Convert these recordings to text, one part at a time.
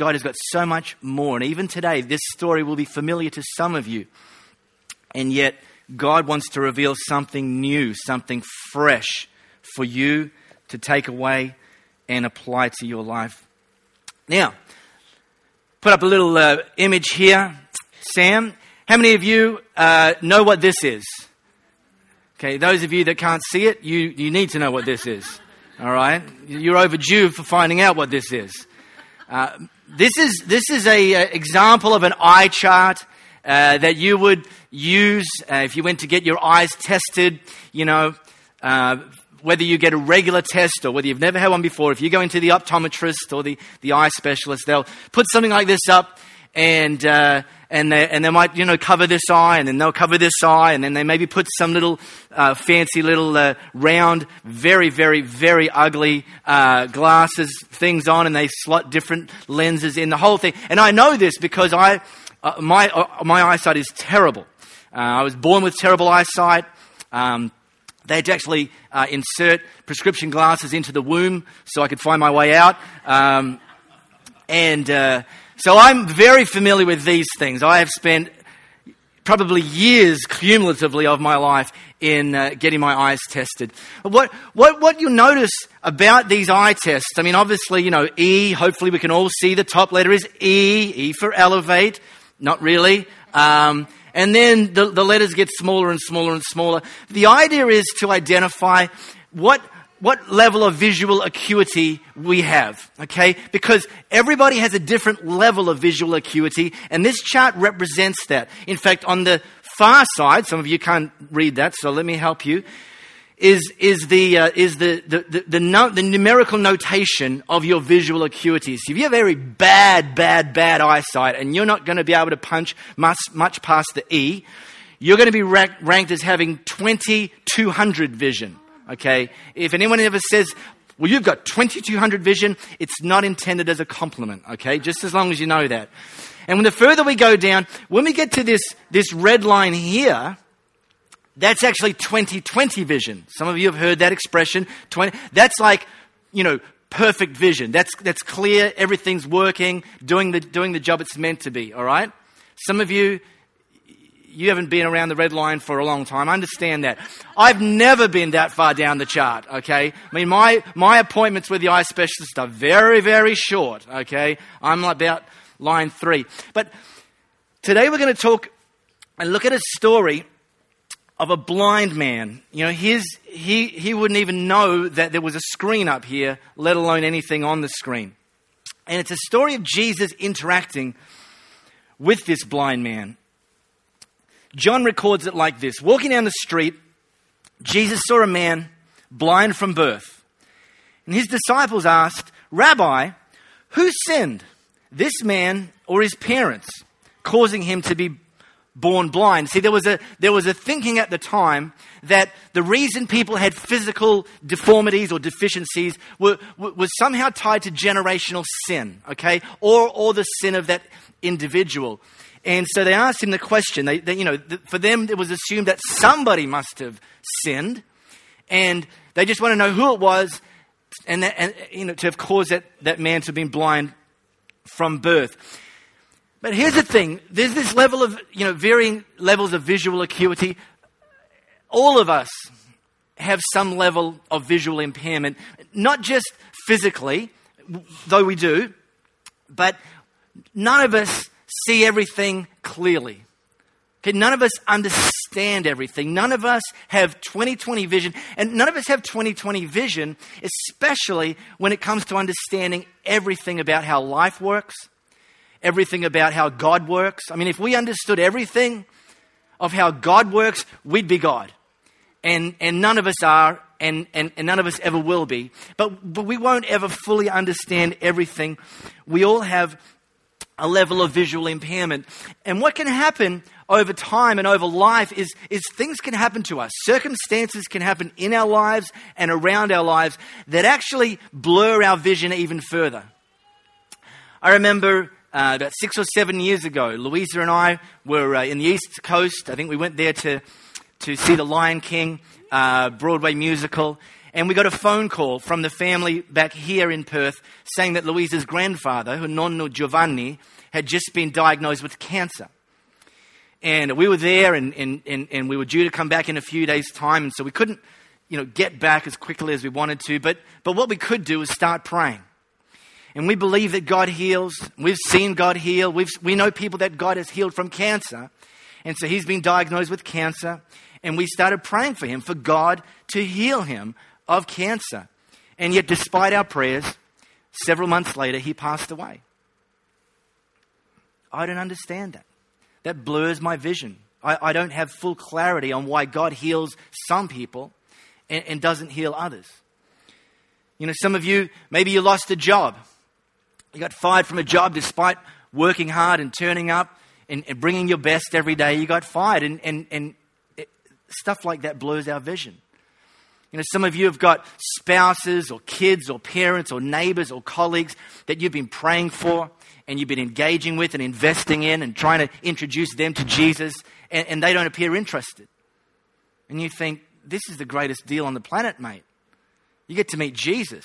God has got so much more. And even today, this story will be familiar to some of you. And yet, God wants to reveal something new, something fresh for you to take away and apply to your life. Now, put up a little uh, image here. Sam, how many of you uh, know what this is? Okay, those of you that can't see it, you, you need to know what this is. All right? You're overdue for finding out what this is. Uh, this is this is a, a, example of an eye chart uh, that you would use uh, if you went to get your eyes tested. You know, uh, whether you get a regular test or whether you've never had one before. If you go into the optometrist or the the eye specialist, they'll put something like this up and uh, and they, and they might, you know, cover this eye, and then they'll cover this eye, and then they maybe put some little uh, fancy little uh, round, very, very, very ugly uh, glasses things on, and they slot different lenses in the whole thing. And I know this because I, uh, my, uh, my eyesight is terrible. Uh, I was born with terrible eyesight. Um, they had to actually insert prescription glasses into the womb so I could find my way out. Um, and so I'm very familiar with these things. I have spent probably years cumulatively of my life in uh, getting my eyes tested. What, what, what you notice about these eye tests, I mean, obviously, you know, E, hopefully we can all see the top letter is E, E for elevate, not really. Um, and then the, the letters get smaller and smaller and smaller. The idea is to identify what what level of visual acuity we have, okay? Because everybody has a different level of visual acuity, and this chart represents that. In fact, on the far side, some of you can't read that, so let me help you, is, is, the, uh, is the, the, the, the, no, the, numerical notation of your visual acuity. So if you have very bad, bad, bad eyesight, and you're not going to be able to punch much, much past the E, you're going to be ranked as having 2200 vision. Okay? If anyone ever says, well, you've got 2200 vision, it's not intended as a compliment. Okay? Just as long as you know that. And when the further we go down, when we get to this, this red line here, that's actually 2020 vision. Some of you have heard that expression. 20, that's like, you know, perfect vision. That's, that's clear. Everything's working, doing the, doing the job it's meant to be. All right? Some of you, you haven't been around the red line for a long time. I understand that. I've never been that far down the chart, okay? I mean, my, my appointments with the eye specialist are very, very short, okay? I'm about line three. But today we're going to talk and look at a story of a blind man. You know, his, he, he wouldn't even know that there was a screen up here, let alone anything on the screen. And it's a story of Jesus interacting with this blind man. John records it like this Walking down the street, Jesus saw a man blind from birth. And his disciples asked, Rabbi, who sinned, this man or his parents, causing him to be born blind? See, there was a, there was a thinking at the time that the reason people had physical deformities or deficiencies were, was somehow tied to generational sin, okay? Or, or the sin of that individual. And so they asked him the question. They, they, you know, for them, it was assumed that somebody must have sinned, and they just want to know who it was, and, that, and you know, to have caused that, that man to have been blind from birth. But here's the thing: there's this level of, you know, varying levels of visual acuity. All of us have some level of visual impairment, not just physically, though we do, but none of us see everything clearly. Okay, none of us understand everything. None of us have 2020 vision, and none of us have 2020 vision, especially when it comes to understanding everything about how life works, everything about how God works. I mean, if we understood everything of how God works, we'd be God. And, and none of us are, and, and, and none of us ever will be. But, but we won't ever fully understand everything. We all have a level of visual impairment. And what can happen over time and over life is, is things can happen to us. Circumstances can happen in our lives and around our lives that actually blur our vision even further. I remember uh, about six or seven years ago, Louisa and I were uh, in the East Coast. I think we went there to, to see The Lion King, uh, Broadway musical. And we got a phone call from the family back here in Perth saying that Louisa's grandfather, her nonno Giovanni, had just been diagnosed with cancer. And we were there and, and, and, and, we were due to come back in a few days' time. And so we couldn't, you know, get back as quickly as we wanted to. But, but what we could do was start praying. And we believe that God heals. We've seen God heal. We've, we know people that God has healed from cancer. And so he's been diagnosed with cancer. And we started praying for him, for God to heal him of cancer. And yet, despite our prayers, several months later, he passed away. I don't understand that. That blurs my vision. I, I don't have full clarity on why God heals some people and, and doesn't heal others. You know, some of you, maybe you lost a job. You got fired from a job despite working hard and turning up and, and bringing your best every day. You got fired. And, and, and it, stuff like that blurs our vision. You know, some of you have got spouses or kids or parents or neighbors or colleagues that you've been praying for and you've been engaging with and investing in and trying to introduce them to Jesus, and, and they don't appear interested. And you think, this is the greatest deal on the planet, mate. You get to meet Jesus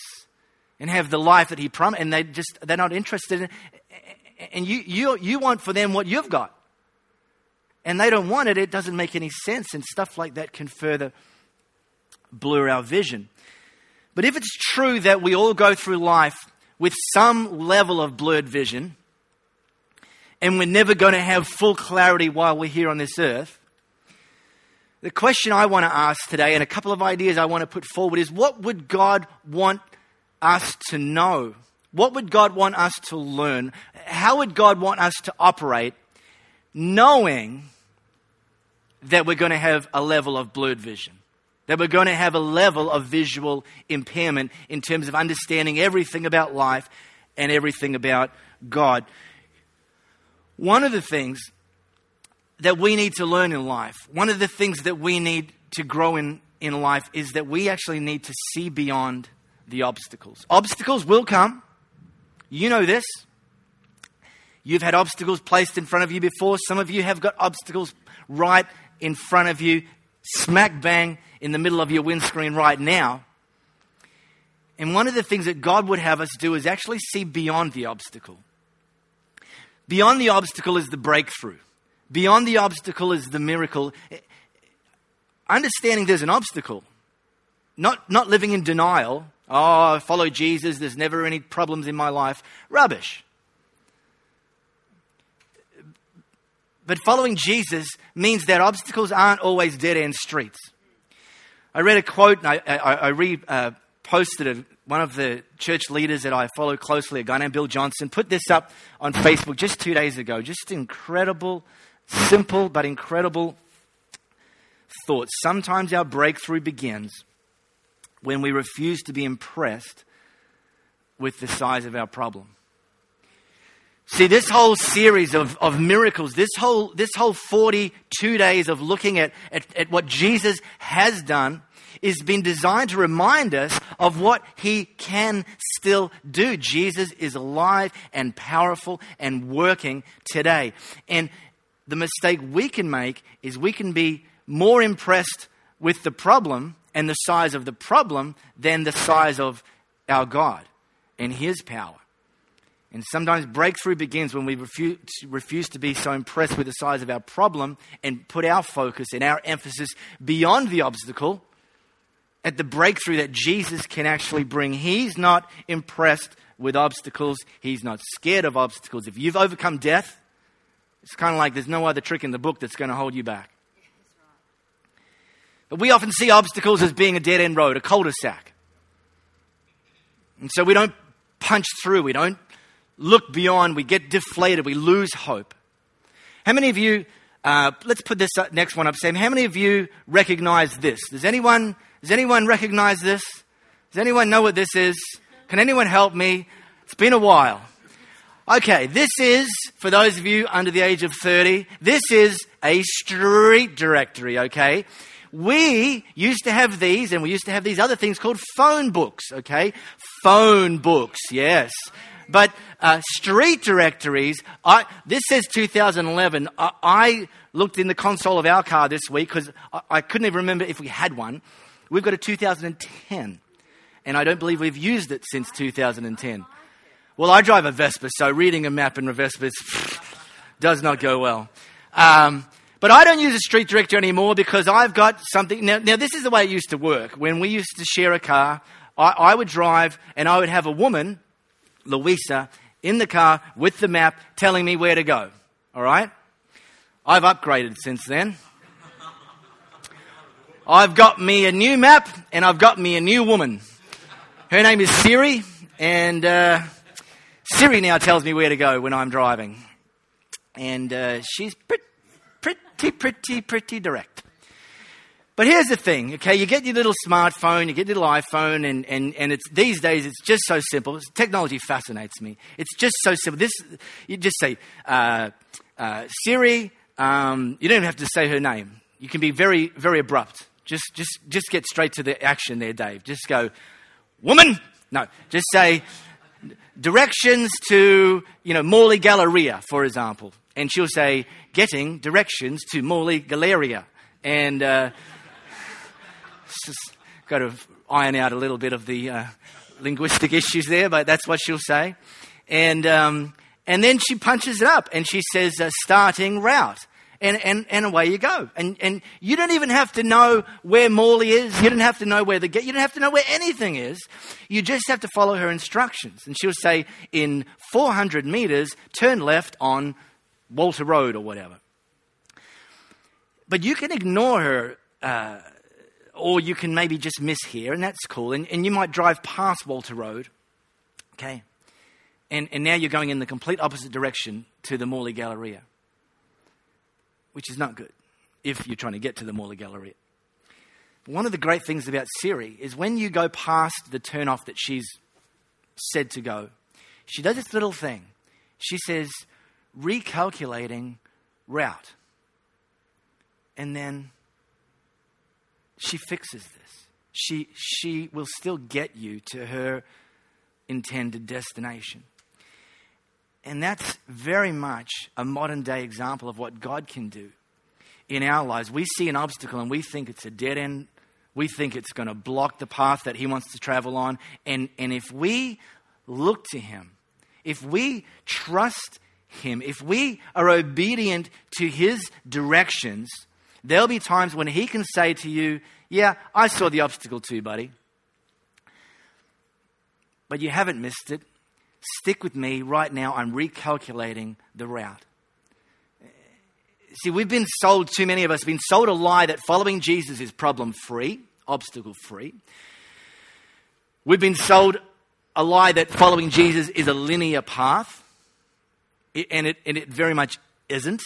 and have the life that he promised, and they just, they're not interested in And you, you, you want for them what you've got. And they don't want it, it doesn't make any sense, and stuff like that can further blur our vision. But if it's true that we all go through life with some level of blurred vision, and we're never going to have full clarity while we're here on this earth, the question I want to ask today, and a couple of ideas I want to put forward, is what would God want us to know? What would God want us to learn? How would God want us to operate knowing that we're going to have a level of blurred vision? That we're going to have a level of visual impairment in terms of understanding everything about life and everything about God. One of the things that we need to learn in life, one of the things that we need to grow in, in life is that we actually need to see beyond the obstacles. Obstacles will come. You know this. You've had obstacles placed in front of you before. Some of you have got obstacles right in front of you, smack bang in the middle of your windscreen right now. And one of the things that God would have us do is actually see beyond the obstacle. Beyond the obstacle is the breakthrough. Beyond the obstacle is the miracle. Understanding there's an obstacle, not, not living in denial. Oh, I follow Jesus, there's never any problems in my life. Rubbish. But following Jesus means that obstacles aren't always dead end streets. I read a quote, and I, I, I reposted uh, it. One of the church leaders that I follow closely, a guy named Bill Johnson, put this up on Facebook just two days ago. Just incredible, simple, but incredible thoughts. Sometimes our breakthrough begins when we refuse to be impressed with the size of our problem. See, this whole series of, of miracles, this whole, this whole 42 days of looking at, at, at what Jesus has done, is been designed to remind us of what he can still do. Jesus is alive and powerful and working today. And the mistake we can make is we can be more impressed with the problem and the size of the problem than the size of our God and his power. And sometimes breakthrough begins when we refuse, refuse, to be so impressed with the size of our problem and put our focus and our emphasis beyond the obstacle at the breakthrough that Jesus can actually bring. He's not impressed with obstacles, He's not scared of obstacles. If you've overcome death, it's kind of like there's no other trick in the book that's going to hold you back. But we often see obstacles as being a dead end road, a cul de sac. And so we don't punch through, we don't look beyond, we get deflated, we lose hope. How many of you, uh, let's put this next one up, Sam. How many of you recognize this? Does anyone, does anyone recognize this? Does anyone know what this is? Can anyone help me? It's been a while. Okay, this is, for those of you under the age of 30, this is a street directory, okay? We used to have these, and we used to have these other things called phone books, okay? Phone books, yes. But uh, street directories, I, this says 2011. I, I, looked in the console of our car this week because I, I, couldn't even remember if we had one. We've got a 2010, and I don't believe we've used it since 2010. Well, I drive a Vespa, so reading a map in a Vespa does not go well. Um, but I don't use a street director anymore because I've got something. Now, now, this is the way it used to work. When we used to share a car, I, I would drive and I would have a woman, Louisa, in the car with the map telling me where to go. All right? I've upgraded since then. I've got me a new map and I've got me a new woman. Her name is Siri, and uh, Siri now tells me where to go when I'm driving. And uh, she's pretty, pretty, pretty, pretty direct. But here's the thing, okay? You get your little smartphone, you get your little iPhone, and, and, and it's these days it's just so simple. Technology fascinates me. It's just so simple. This you just say uh, uh, Siri. Um, you don't even have to say her name. You can be very, very abrupt. Just, just, just get straight to the action there, Dave. Just go, woman. No, just say directions to you know Morley Galleria, for example, and she'll say getting directions to Morley Galleria, and. Uh, just got to iron out a little bit of the uh, linguistic issues there, but that's what she'll say. And, um, and then she punches it up and she says, uh, starting route. And, and, and away you go. And, and you don't even have to know where Morley is. You don't have to know where the gate, you don't have to know where anything is. You just have to follow her instructions. And she'll say, in 400 meters, turn left on Walter Road or whatever. But you can ignore her uh, or you can maybe just miss here, and that's cool. And, and you might drive past Walter Road, okay? And, and now you're going in the complete opposite direction to the Morley Galleria, which is not good if you're trying to get to the Morley Galleria. One of the great things about Siri is when you go past the turnoff that she's said to go, she does this little thing. She says, recalculating route. And then she fixes this. She, she will still get you to her intended destination. And that's very much a modern day example of what God can do in our lives. We see an obstacle and we think it's a dead end. We think it's going to block the path that He wants to travel on. And, and if we look to Him, if we trust Him, if we are obedient to His directions, There'll be times when he can say to you, Yeah, I saw the obstacle too, buddy. But you haven't missed it. Stick with me right now. I'm recalculating the route. See, we've been sold, too many of us been sold a lie that following Jesus is problem free, obstacle free. We've been sold a lie that following Jesus is a linear path, and it, and it very much isn't.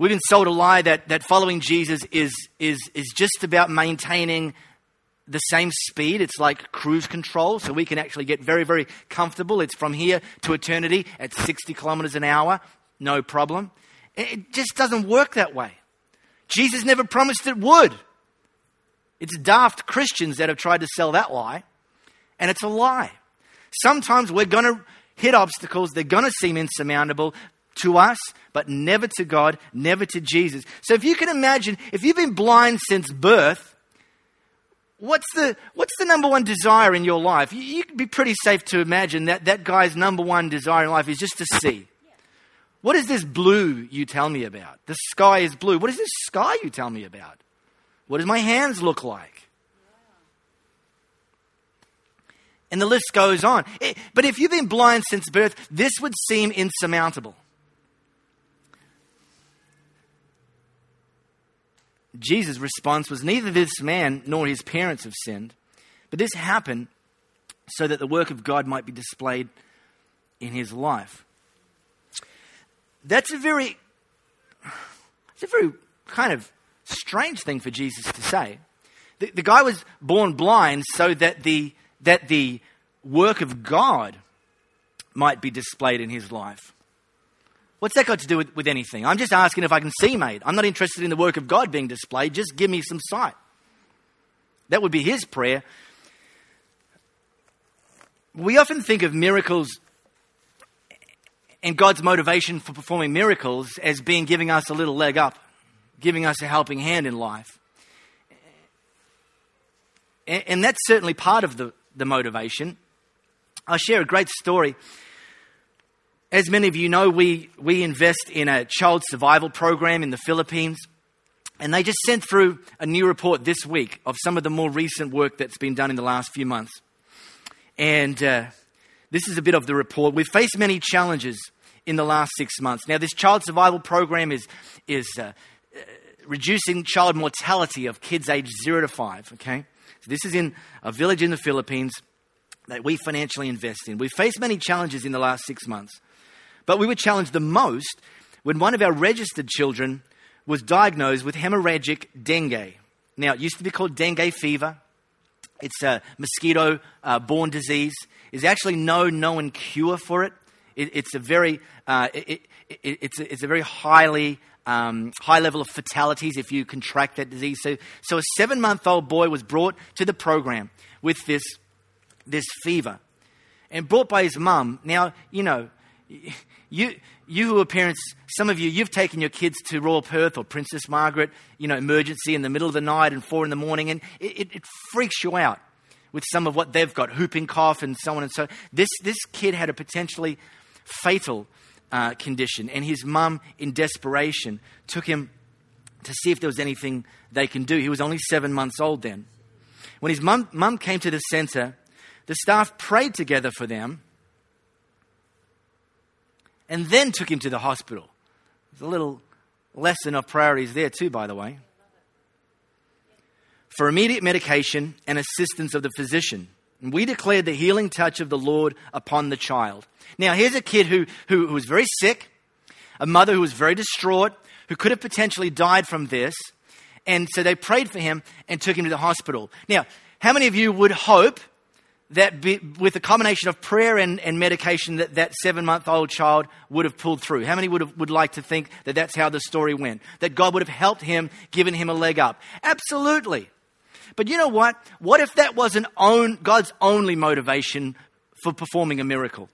We've been sold a lie that, that following Jesus is, is, is just about maintaining the same speed. It's like cruise control, so we can actually get very, very comfortable. It's from here to eternity at 60 kilometers an hour, no problem. It just doesn't work that way. Jesus never promised it would. It's daft Christians that have tried to sell that lie, and it's a lie. Sometimes we're going to hit obstacles, they're going to seem insurmountable, to us, but never to God, never to Jesus. So if you can imagine, if you've been blind since birth, what's the, what's the number one desire in your life? You, you can be pretty safe to imagine that that guy's number one desire in life is just to see. What is this blue you tell me about? The sky is blue. What is this sky you tell me about? What does my hands look like? And the list goes on. It, but if you've been blind since birth, this would seem insurmountable. Jesus' response was Neither this man nor his parents have sinned, but this happened so that the work of God might be displayed in his life. That's a very, it's a very kind of strange thing for Jesus to say. The, the guy was born blind so that the, that the work of God might be displayed in his life. What's that got to do with, with anything? I'm just asking if I can see, mate. I'm not interested in the work of God being displayed. Just give me some sight. That would be his prayer. We often think of miracles and God's motivation for performing miracles as being giving us a little leg up, giving us a helping hand in life. And, and that's certainly part of the, the motivation. I'll share a great story. As many of you know, we, we invest in a child survival program in the Philippines. And they just sent through a new report this week of some of the more recent work that's been done in the last few months. And uh, this is a bit of the report. We've faced many challenges in the last six months. Now, this child survival program is, is uh, reducing child mortality of kids aged zero to five, okay? So this is in a village in the Philippines that we financially invest in. We've faced many challenges in the last six months, but we were challenged the most when one of our registered children was diagnosed with hemorrhagic dengue. Now, it used to be called dengue fever. It's a mosquito uh, borne disease. There's actually no known cure for it. it it's a very, uh, it, it, it's, a, it's a very highly um, high level of fatalities if you contract that disease. So, so a seven month old boy was brought to the program with this, this fever and brought by his mum. Now, you know, you, you who are parents, some of you, you've taken your kids to Royal Perth or Princess Margaret, you know, emergency in the middle of the night and four in the morning, and it, it, it freaks you out with some of what they've got, whooping cough and so on and so. This this kid had a potentially fatal uh, condition, and his mum, in desperation, took him to see if there was anything they can do. He was only seven months old then. When his mum, mum came to the centre, the staff prayed together for them and then took him to the hospital. There's a little lesson of priorities there, too, by the way for immediate medication and assistance of the physician. And we declared the healing touch of the Lord upon the child. Now, here's a kid who, who, who was very sick, a mother who was very distraught, who could have potentially died from this. And so they prayed for him and took him to the hospital. Now, how many of you would hope that be, with a combination of prayer and, and medication that that seven month old child would have pulled through? How many would, have, would like to think that that's how the story went? That God would have helped him, given him a leg up? Absolutely. But you know what? What if that wasn't own, God's only motivation for performing a miracle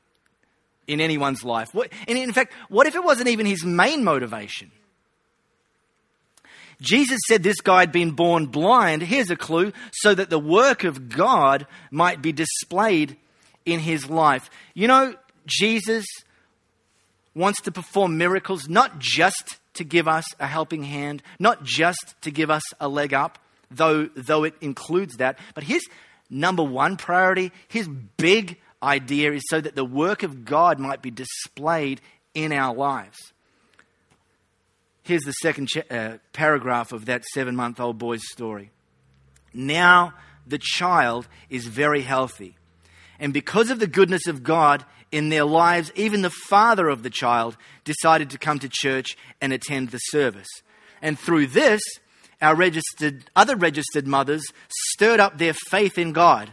in anyone's life? What, and in fact, what if it wasn't even his main motivation? Jesus said this guy had been born blind. Here's a clue so that the work of God might be displayed in his life. You know, Jesus wants to perform miracles not just to give us a helping hand, not just to give us a leg up, though, though it includes that. But his number one priority, his big idea is so that the work of God might be displayed in our lives. Here's the second cha- uh, paragraph of that seven month old boy's story. Now the child is very healthy. And because of the goodness of God in their lives, even the father of the child decided to come to church and attend the service. And through this, our registered, other registered mothers stirred up their faith in God.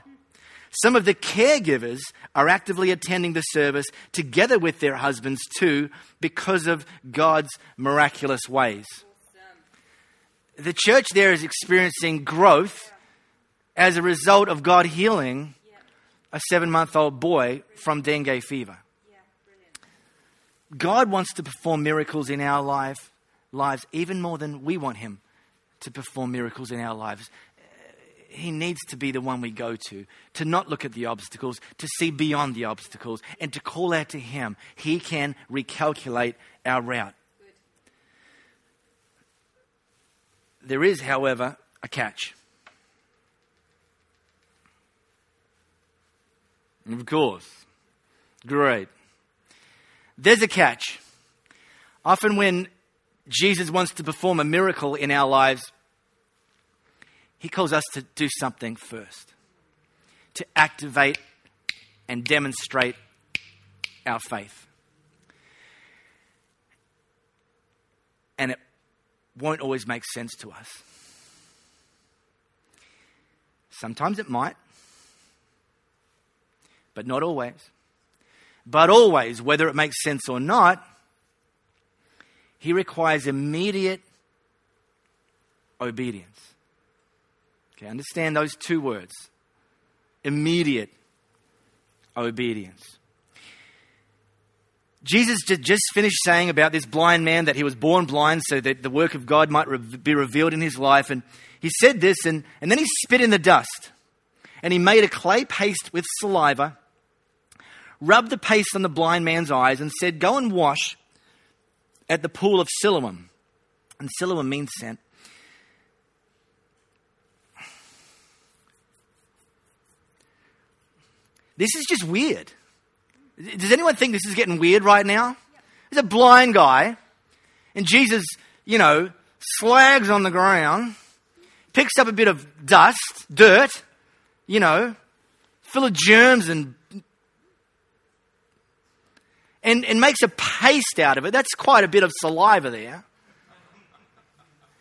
Some of the caregivers are actively attending the service together with their husbands too because of God's miraculous ways. The church there is experiencing growth as a result of God healing a seven month old boy from dengue fever. God wants to perform miracles in our life, lives even more than we want Him to perform miracles in our lives. He needs to be the one we go to, to not look at the obstacles, to see beyond the obstacles, and to call out to Him. He can recalculate our route. There is, however, a catch. Of course. Great. There's a catch. Often, when Jesus wants to perform a miracle in our lives, he calls us to do something first, to activate and demonstrate our faith. And it won't always make sense to us. Sometimes it might, but not always. But always, whether it makes sense or not, he requires immediate obedience. Okay, understand those two words immediate obedience. Jesus just finished saying about this blind man that he was born blind so that the work of God might be revealed in his life. And he said this, and, and then he spit in the dust. and he made a clay paste with saliva, rubbed the paste on the blind man's eyes, and said, Go and wash at the pool of Siloam. And Siloam means sent. This is just weird. Does anyone think this is getting weird right now? He's a blind guy, and Jesus, you know, slags on the ground, picks up a bit of dust, dirt, you know, full of germs and and, and makes a paste out of it. That's quite a bit of saliva there.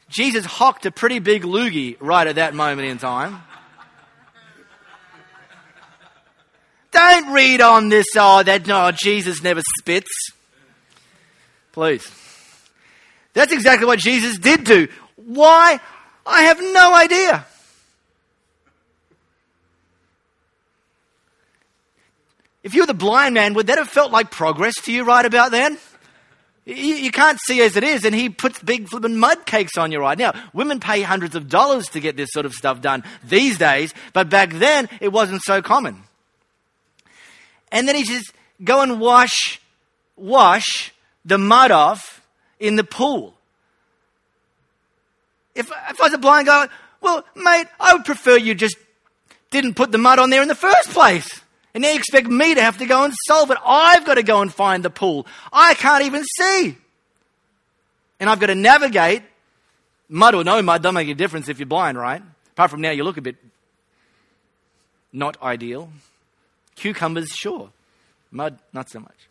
Jesus hocked a pretty big loogie right at that moment in time. Don't read on this, oh, that, no, Jesus never spits. Please. That's exactly what Jesus did do. Why? I have no idea. If you were the blind man, would that have felt like progress to you right about then? You, can't see as it is, and he puts big flipping mud cakes on you right now. Women pay hundreds of dollars to get this sort of stuff done these days, but back then it wasn't so common. And then he says, go and wash, wash the mud off in the pool. If, if I was a blind guy, well, mate, I would prefer you just didn't put the mud on there in the first place. And now you expect me to have to go and solve it. I've got to go and find the pool. I can't even see. And I've got to navigate. Mud or no mud, doesn't make a difference if you're blind, right? Apart from now, you look a bit not ideal. Cucumbers, sure. Mud, not so much.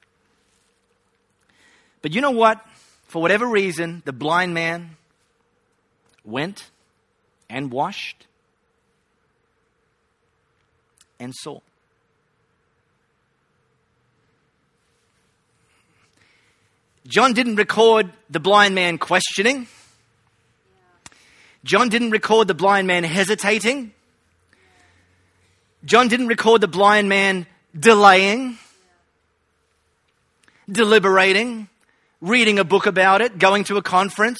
But you know what? For whatever reason, the blind man went and washed and saw. John didn't record the blind man questioning. John didn't record the blind man hesitating. John didn't record the blind man delaying, deliberating, reading a book about it, going to a conference,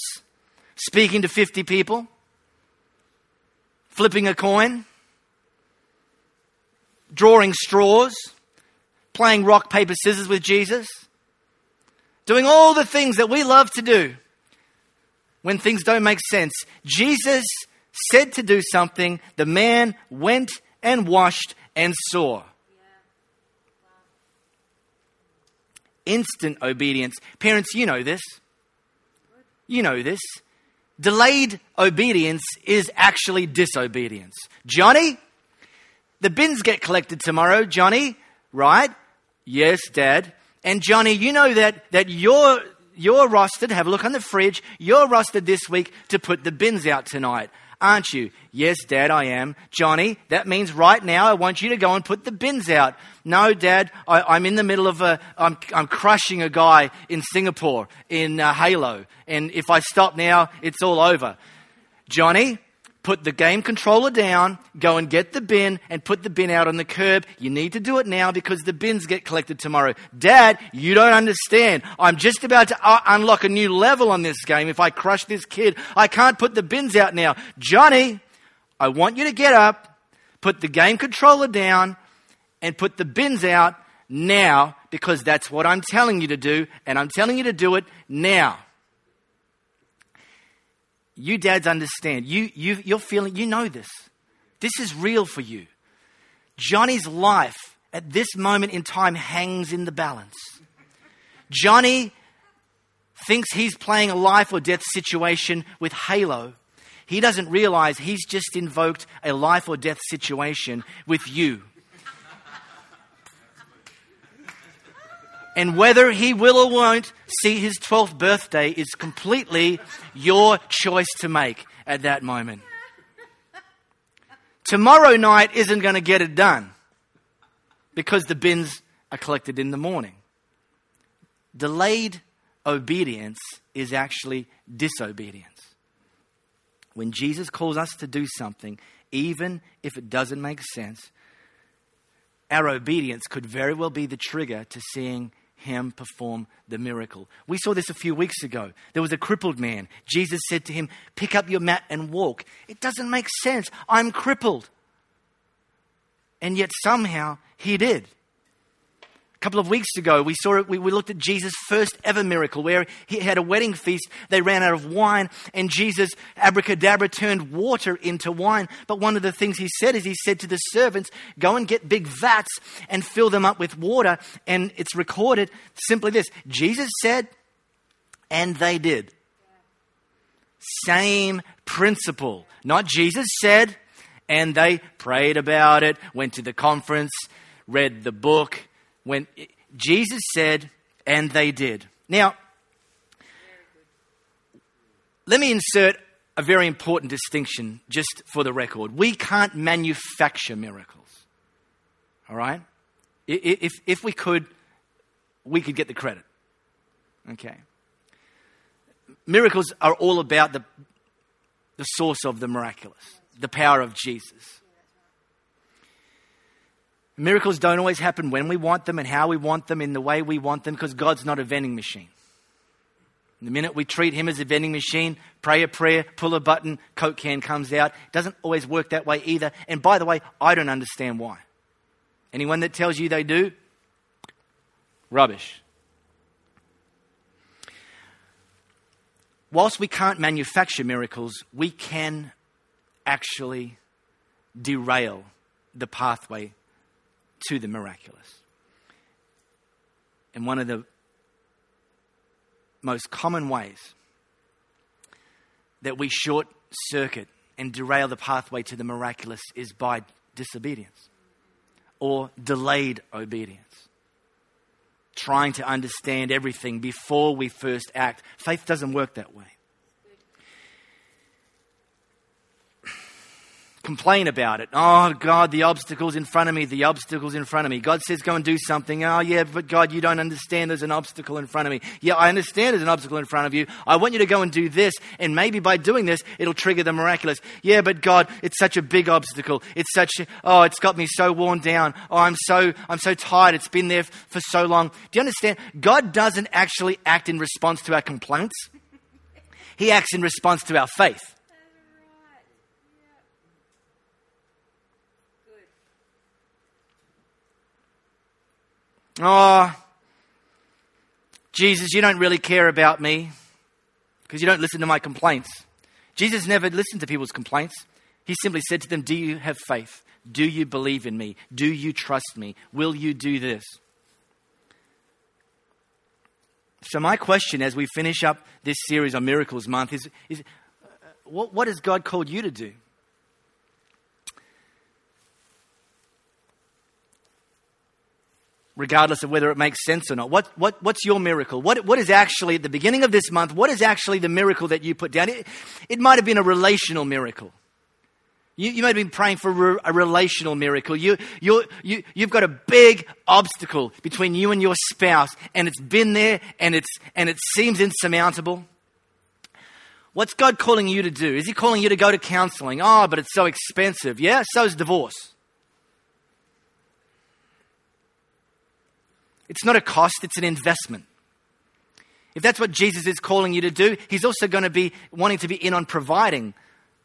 speaking to 50 people, flipping a coin, drawing straws, playing rock, paper, scissors with Jesus doing all the things that we love to do when things don't make sense. Jesus said to do something, the man went and washed and saw. Instant obedience. Parents, you know this. You know this. Delayed obedience is actually disobedience. Johnny, the bins get collected tomorrow, Johnny, right? Yes, Dad. And Johnny, you know that, that you're, you're rostered, have a look on the fridge, you're rostered this week to put the bins out tonight, aren't you? Yes, Dad, I am. Johnny, that means right now I want you to go and put the bins out. No, Dad, I, am in the middle of a, I'm, I'm crushing a guy in Singapore in uh, Halo, and if I stop now, it's all over. Johnny, put the game controller down, go and get the bin, and put the bin out on the curb. You need to do it now because the bins get collected tomorrow. Dad, you don't understand. I'm just about to uh, unlock a new level on this game. If I crush this kid, I can't put the bins out now. Johnny, I want you to get up, put the game controller down, and put the bins out now because that's what I'm telling you to do, and I'm telling you to do it now you dads understand. You, you, you're feeling, you know this. This is real for you. Johnny's life at this moment in time hangs in the balance. Johnny thinks he's playing a life or death situation with Halo. He doesn't realize he's just invoked a life or death situation with you. And whether he will or won't see his 12th birthday is completely your choice to make at that moment. Tomorrow night isn't going to get it done because the bins are collected in the morning. Delayed obedience is actually disobedience. When Jesus calls us to do something, even if it doesn't make sense, our obedience could very well be the trigger to seeing him perform the miracle. We saw this a few weeks ago. There was a crippled man. Jesus said to him, Pick up your mat and walk. It doesn't make sense. I'm crippled. and yet somehow he did. Couple of weeks ago, we saw it, we, we looked at Jesus' first ever miracle where he had a wedding feast. They ran out of wine, and Jesus, abracadabra, turned water into wine. But one of the things he said is he said to the servants, Go and get big vats and fill them up with water. And it's recorded simply this Jesus said, and they did. Same principle. Not Jesus said, and they prayed about it, went to the conference, read the book. When Jesus said, and they did. Now, let me insert a very important distinction just for the record. We can't manufacture miracles. All right? If, if we could, we could get the credit. Okay. Miracles are all about the, the source of the miraculous, the power of Jesus. Miracles don't always happen when we want them and how we want them in the way we want them because God's not a vending machine. The minute we treat Him as a vending machine, pray a prayer, pull a button, Coke can comes out. It doesn't always work that way either. And by the way, I don't understand why. Anyone that tells you they do, rubbish. whilst we can't manufacture miracles, we can actually derail the pathway to the miraculous. And one of the most common ways that we short circuit and derail the pathway to the miraculous is by disobedience or delayed obedience trying to understand everything before we first act. Faith doesn't work that way. Complain about it. Oh, God, the obstacle's in front of me, the obstacle's in front of me. God says, go and do something. Oh, yeah, but God, you don't understand there's an obstacle in front of me. Yeah, I understand there's an obstacle in front of you. I want you to go and do this, and maybe by doing this, it'll trigger the miraculous. Yeah, but God, it's such a big obstacle. It's such, oh, it's got me so worn down. Oh, I'm so, I'm so tired. It's been there for so long. Do you understand? God doesn't actually act in response to our complaints. He acts in response to our faith. Oh, Jesus, you don't really care about me because you don't listen to my complaints. Jesus never listened to people's complaints. He simply said to them, Do you have faith? Do you believe in me? Do you trust me? Will you do this? So, my question as we finish up this series on Miracles Month is, is uh, what, what has God called you to do? Regardless of whether it makes sense or not. What, what, what's your miracle? What, what is actually, at the beginning of this month, what is actually the miracle that you put down? It, it might have been a relational miracle. You, you might have been praying for a relational miracle. You, you, you, you've got a big obstacle between you and your spouse, and it's been there, and, it's, and it seems insurmountable. What's God calling you to do? Is He calling you to go to counseling? Oh, but it's so expensive. Yeah, so is divorce. It's not a cost, it's an investment. If that's what Jesus is calling you to do, he's also going to be wanting to be in on providing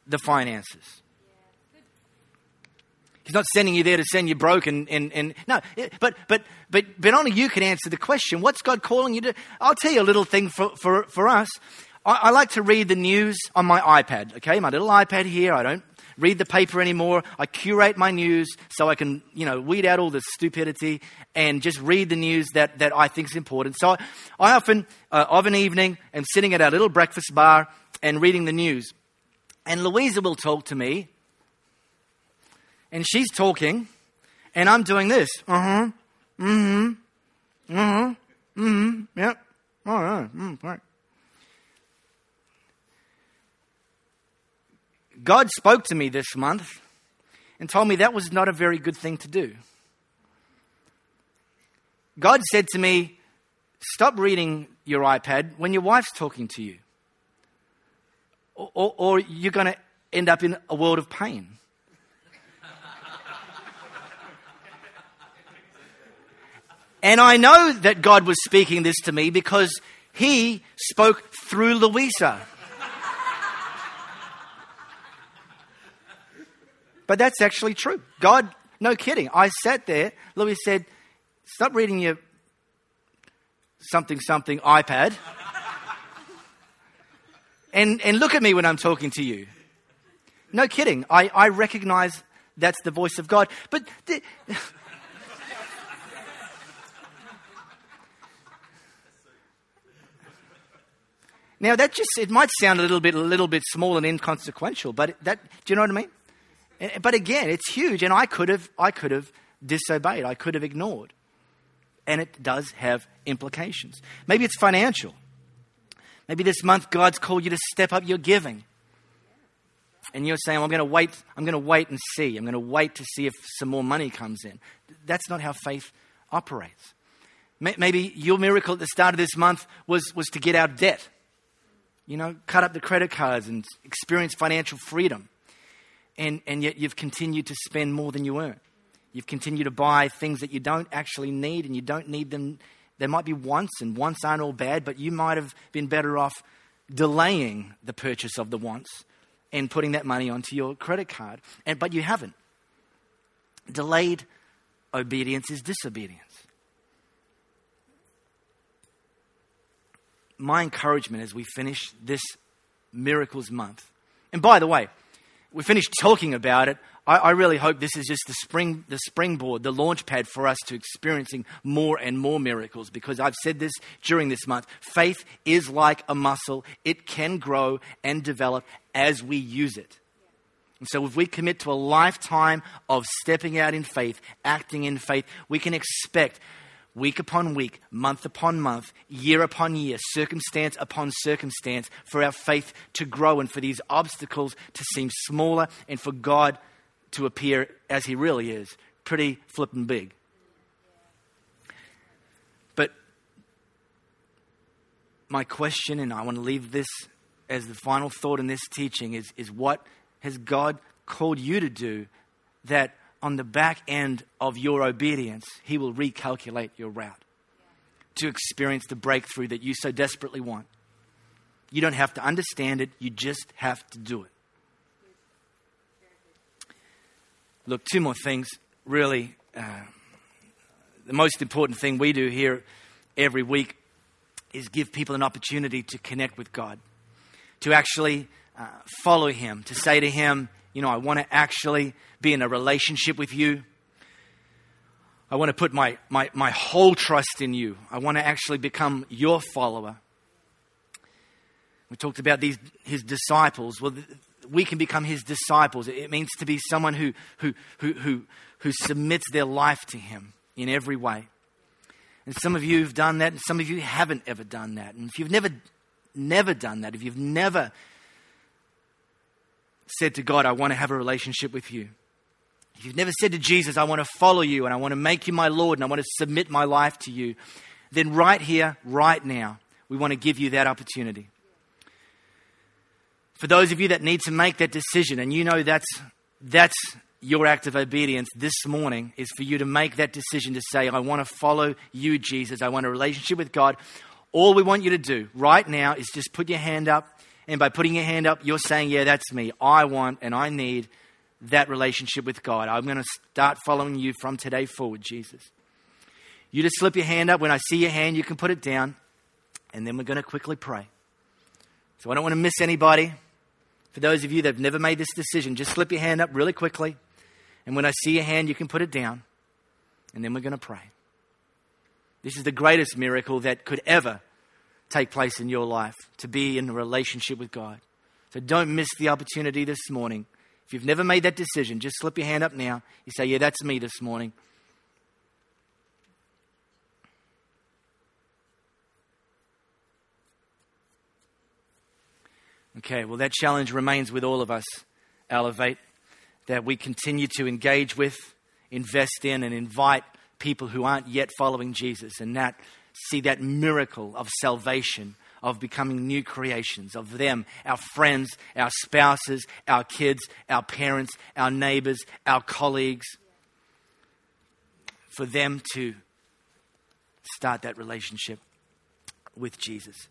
the finances. He's not sending you there to send you broke and, and, and no, but, but, but, but only you can answer the question. What's God calling you to? I'll tell you a little thing for, for, for us. I, I like to read the news on my iPad, okay? My little iPad here. I don't read the paper anymore. I curate my news so I can, you know, weed out all the stupidity and just read the news that, that I think is important. So I, I often, uh, of an evening, am sitting at our little breakfast bar and reading the news. And Louisa will talk to me, and she's talking, and I'm doing this. Uh huh. Mm hmm. Uh huh. Mm hmm. Yep. All right. Mm, right. God spoke to me this month and told me that was not a very good thing to do. God said to me, Stop reading your iPad when your wife's talking to you, or, or, or you're going to end up in a world of pain. and I know that God was speaking this to me because He spoke through Louisa. But that's actually true. God No kidding. I sat there. Louis said, Stop reading your something something iPad. and, and look at me when I'm talking to you. No kidding. I, I recognize that's the voice of God. But the, now that just it might sound a little bit a little bit small and inconsequential, but that do you know what I mean? But again, it's huge, and I could have I could have disobeyed. I could have ignored, and it does have implications. Maybe it's financial. Maybe this month God's called you to step up your giving and you're saying, well, I'm going to wait, I'm going to wait and see. I'm going to wait to see if some more money comes in. That's not how faith operates. Maybe your miracle at the start of this month was, was to get out of debt. You know, cut up the credit cards and experience financial freedom. And, and yet you've continued to spend more than you earn. You've continued to buy things that you don't actually need and you don't need them. There might be wants, and wants aren't all bad, but you might have been better off delaying the purchase of the wants and putting that money onto your credit card. And, but you haven't. Delayed obedience is disobedience. My encouragement as we finish this Miracles Month, and by the way, we finished talking about it. I, I, really hope this is just the spring, the springboard, the launch pad for us to experiencing more and more miracles. Because I've said this during this month, faith is like a muscle; it can grow and develop as we use it. And so, if we commit to a lifetime of stepping out in faith, acting in faith, we can expect week upon week, month upon month, year upon year, circumstance upon circumstance, for our faith to grow and for these obstacles to seem smaller and for God to appear as He really is pretty flippin' big. But my question, and I want to leave this as the final thought in this teaching, is, is what has God called you to do that on the back end of your obedience, He will recalculate your route to experience the breakthrough that you so desperately want. You don't have to understand it, you just have to do it. Look, two more things. Really, uh, the most important thing we do here every week is give people an opportunity to connect with God, to actually uh, follow Him, to say to Him, you know, I want to actually be in a relationship with you. I want to put my, my, my whole trust in you. I want to actually become your follower. We talked about these, his disciples. Well, we can become his disciples. It means to be someone who, who, who, who, who submits their life to him in every way. And some of you have done that, and some of you haven't ever done that. And if you've never, never done that, if you've never said to God, I want to have a relationship with you, if you've never said to Jesus, I want to follow you and I want to make you my Lord and I want to submit my life to you, then right here, right now, we want to give you that opportunity. For those of you that need to make that decision, and you know that's, that's your act of obedience this morning, is for you to make that decision to say, I want to follow you, Jesus. I want a relationship with God. All we want you to do right now is just put your hand up. And by putting your hand up, you're saying, Yeah, that's me. I want and I need that relationship with God. I'm going to start following you from today forward, Jesus. You just slip your hand up. When I see your hand, you can put it down. And then we're going to quickly pray. So I don't want to miss anybody. For those of you that have never made this decision, just slip your hand up really quickly. And when I see your hand, you can put it down. And then we're going to pray. This is the greatest miracle that could ever take place in your life to be in a relationship with God. So don't miss the opportunity this morning. If you've never made that decision, just slip your hand up now. You say, Yeah, that's me this morning. Okay, well, that challenge remains with all of us, Elevate, that we continue to engage with, invest in, and invite people who aren't yet following Jesus and that see that miracle of salvation, of becoming new creations, of them, our friends, our spouses, our kids, our parents, our neighbors, our colleagues, for them to start that relationship with Jesus.